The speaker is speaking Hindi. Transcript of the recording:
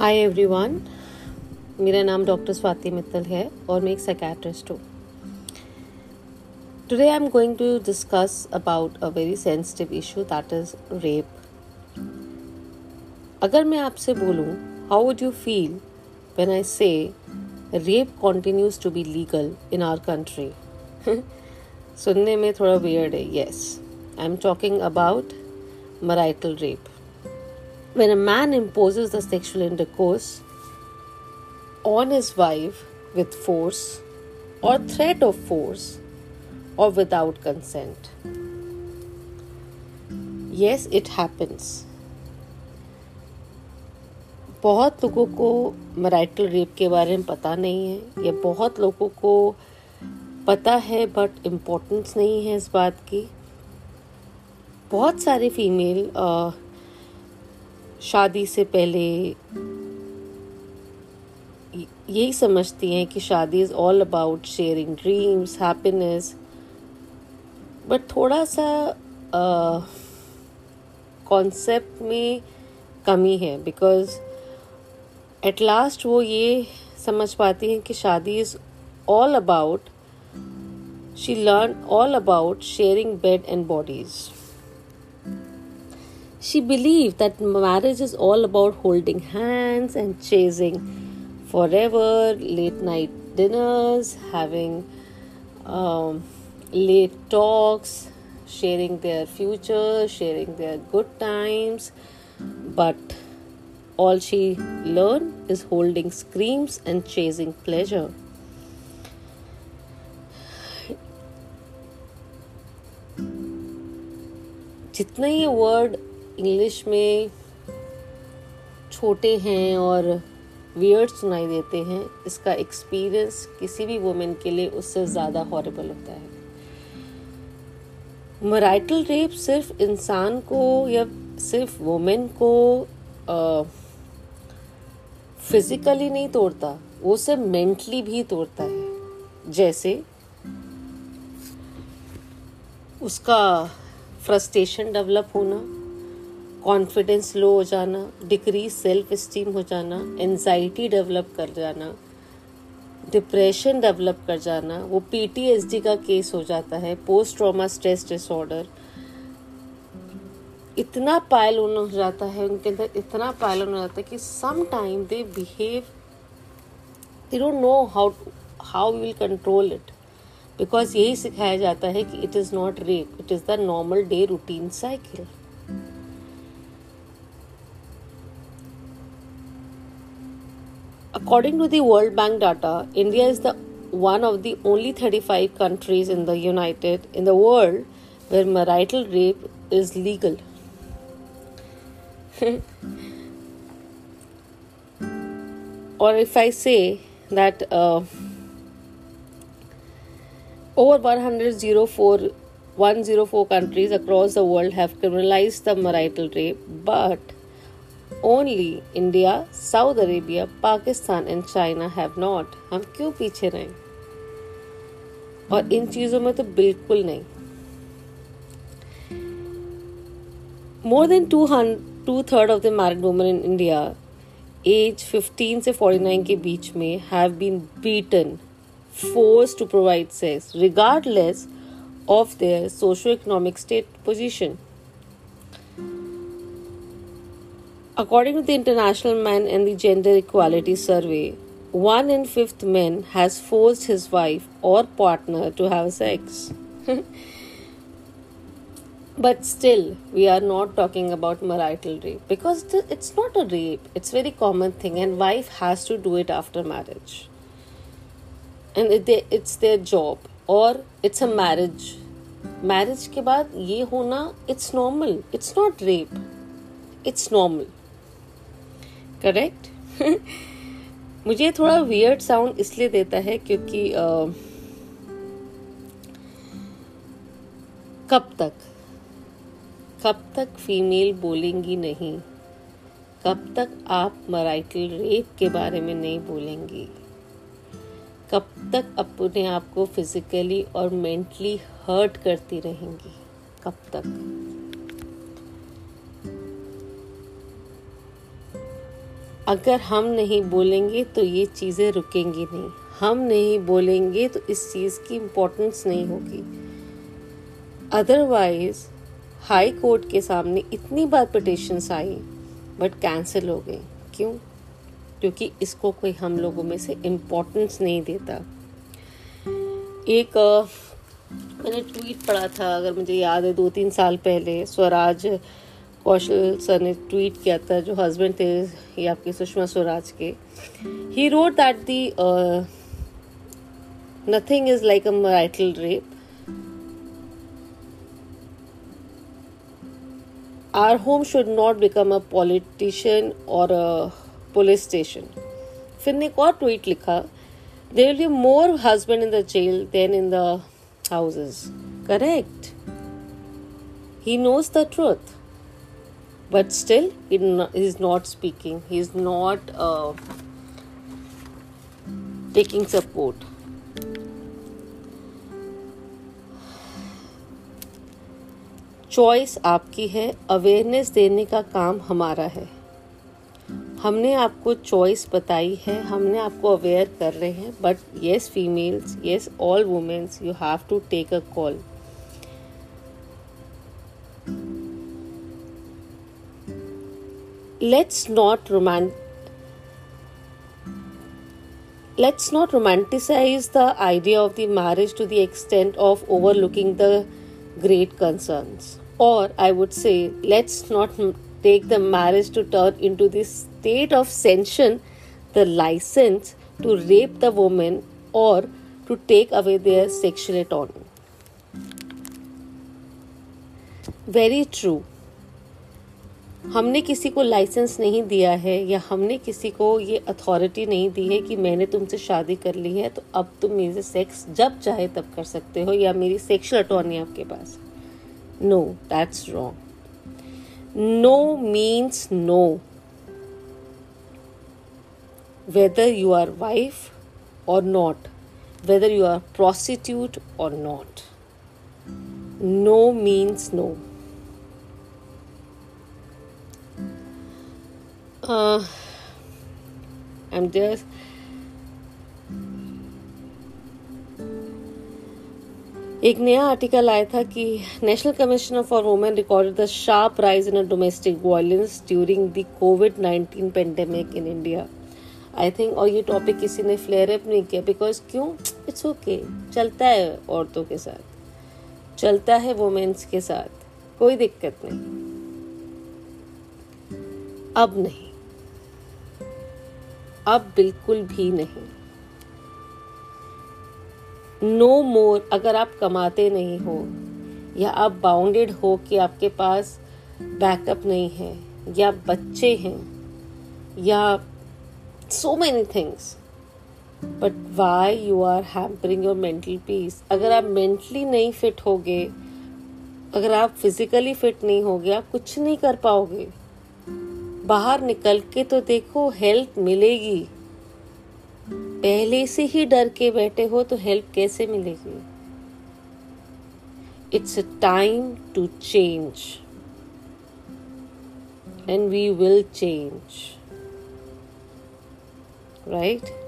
हाय एवरीवन मेरा नाम डॉक्टर स्वाति मित्तल है और मैं एक साइकेट्रिस्ट हूँ। Today I am going to discuss about a very sensitive issue that is rape अगर मैं आपसे बोलूँ how would you feel when I say rape continues to be legal in our country सुनने में थोड़ा वियर्ड है yes I am talking about marital rape. When a man imposes the sexual intercourse on his wife with force or threat of force or without consent. Yes, it happens. बहुत लोगों को मराइटल रेप के बारे में पता नहीं है या बहुत लोगों को पता है बट इम्पोर्टेंस नहीं है इस बात की बहुत सारे फीमेल शादी से पहले यही समझती हैं कि शादी is all about sharing dreams happiness but थोड़ा सा कॉन्सेप्ट uh, में कमी है बिकॉज़ एट लास्ट वो ये समझ पाती हैं कि शादी is all about she learn all about sharing bed and bodies She believed that marriage is all about holding hands and chasing forever, late night dinners, having um, late talks, sharing their future, sharing their good times. But all she learned is holding screams and chasing pleasure. जितना ये वर्ड इंग्लिश में छोटे हैं और वियर्ड सुनाई देते हैं, इसका एक्सपीरियंस किसी भी वुमेन के लिए उससे ज़्यादा हॉरेबल होता है। मराइटल रेप सिर्फ़ इंसान को या सिर्फ़ वुमेन को फिजिकली नहीं तोड़ता, वो सिर्फ़ मेंटली भी तोड़ता है। जैसे उसका फ्रस्ट्रेशन डेवलप होना कॉन्फिडेंस लो हो जाना डिक्रीज सेल्फ स्टीम हो जाना एनजाइटी डेवलप कर जाना डिप्रेशन डेवलप कर जाना, वो पीटीएसडी का केस हो जाता है पोस्ट ट्रॉमा स्ट्रेस डिसऑर्डर इतना पायल ऑन हो जाता है, उनके अंदर इतना पायल ऑन हो जाता है कि some time they behave they don't know how how will control it because यही सिखाया जाता है कि it is not rape it is the normal day routine cycle According to the World Bank data, India is the one of the only 35 countries in the United in the world where marital rape is legal. or if I say that uh, over 104, 104 countries across the world have criminalized the marital rape, but only India Saudi Arabia Pakistan and China have not हम क्यों पीछे रहे? और इन चीज़ों में तो बिल्कुल नहीं। More than two two third of the married women in India age 15 से 49 के बीच में have been beaten force to provide sex regardless of their socio economic state position According to the International Man and the Gender Equality Survey, one in fifth men has forced his wife or partner to have sex. but still, we are not talking about marital rape because it's not a rape. It's a very common thing, and wife has to do it after marriage, and it's their job or it's a marriage. Marriage के बाद ये होना it's normal. It's not rape. It's normal. Correct मुझे थोड़ा वियर्ड साउंड इसलिए देता है क्योंकि कब तक? कब तक फीमेल बोलेंगी नहीं? कब तक आप मराइटल रेप के बारे में नहीं बोलेंगी? कब तक अपने आप को फिजिकली और मेंटली हर्ट करती रहेंगी? कब तक? अगर हम नहीं बोलेंगे तो ये चीज़ें रुकेंगी नहीं। हम नहीं बोलेंगे तो इस चीज़ की इम्पोर्टेंस नहीं होगी। अदरवाइज़ हाई कोर्ट के सामने इतनी बार पिटिशंस आई बट कैंसिल हो गई। क्यों? क्योंकि इसको कोई हम लोगों में से इम्पोर्टेंस नहीं देता। एक मैंने ट्वीट पढ़ा था, अगर मुझे याद है दो तीन साल पहले, स्वराज कौशल सर ने ट्वीट किया था, जो हस्बैंड थे ये आपके सुषमा स्वराज के। He wrote that the nothing is like a marital rape our home should not become a politician or a police station. फिर ने एक और ट्वीट लिखा there will be more husband in the jail than in the houses correct he knows the truth. But still he is not speaking. He is not uh, taking support. Choice आपकी है. अवेयरनेस देने का काम हमारा है. हमने आपको चॉइस बताई है. हमने आपको अवेयर कर रहे हैं. But yes females yes all womens you have to take a call let's not romant- let's not romanticize the idea of the marriage to the extent of overlooking the great concerns. Or i would say let's not take the marriage to turn into this state of sanction the license to rape the woman or to take away their sexual autonomy. Very true. हमने किसी को लाइसेंस नहीं दिया है या हमने किसी को ये अथॉरिटी नहीं दी है कि मैंने तुमसे शादी कर ली है तो अब तुम मेरे सेक्स जब चाहे तब कर सकते हो या मेरी सेक्शुअल अटॉर्नी आपके पास no that's wrong no means no. Whether you are wife or not, whether you are prostitute or not. No means no. Uh, I'm just एक नया आर्टिकल आया था कि national commission for women recorded the sharp rise in domestic violence during the Covid nineteen pandemic in India I think और ये टॉपिक किसी ने फ्लेयर अप नहीं किया बिकॉज़ क्यों? इट्स ओके okay, चलता है औरतों के साथ। चलता है वुमेन्स के साथ। कोई दिक्कत नहीं। अब नहीं। अब बिल्कुल भी नहीं। नो no मोर अगर आप कमाते नहीं हो, या आप बाउंडेड हो कि आपके पास बैकअप नहीं है, या बच्चे हैं, या so many things but why you are hampering your mental peace अगर आप मेंटली नहीं फिट होगे, अगर आप फिजिकली फिट नहीं होगे, आप कुछ नहीं कर पाओगे बाहर निकल के तो देखो हेल्प मिलेगी। पहले से ही डर के बैठे हो तो हेल्प कैसे मिलेगी? It's a time to change and we will change right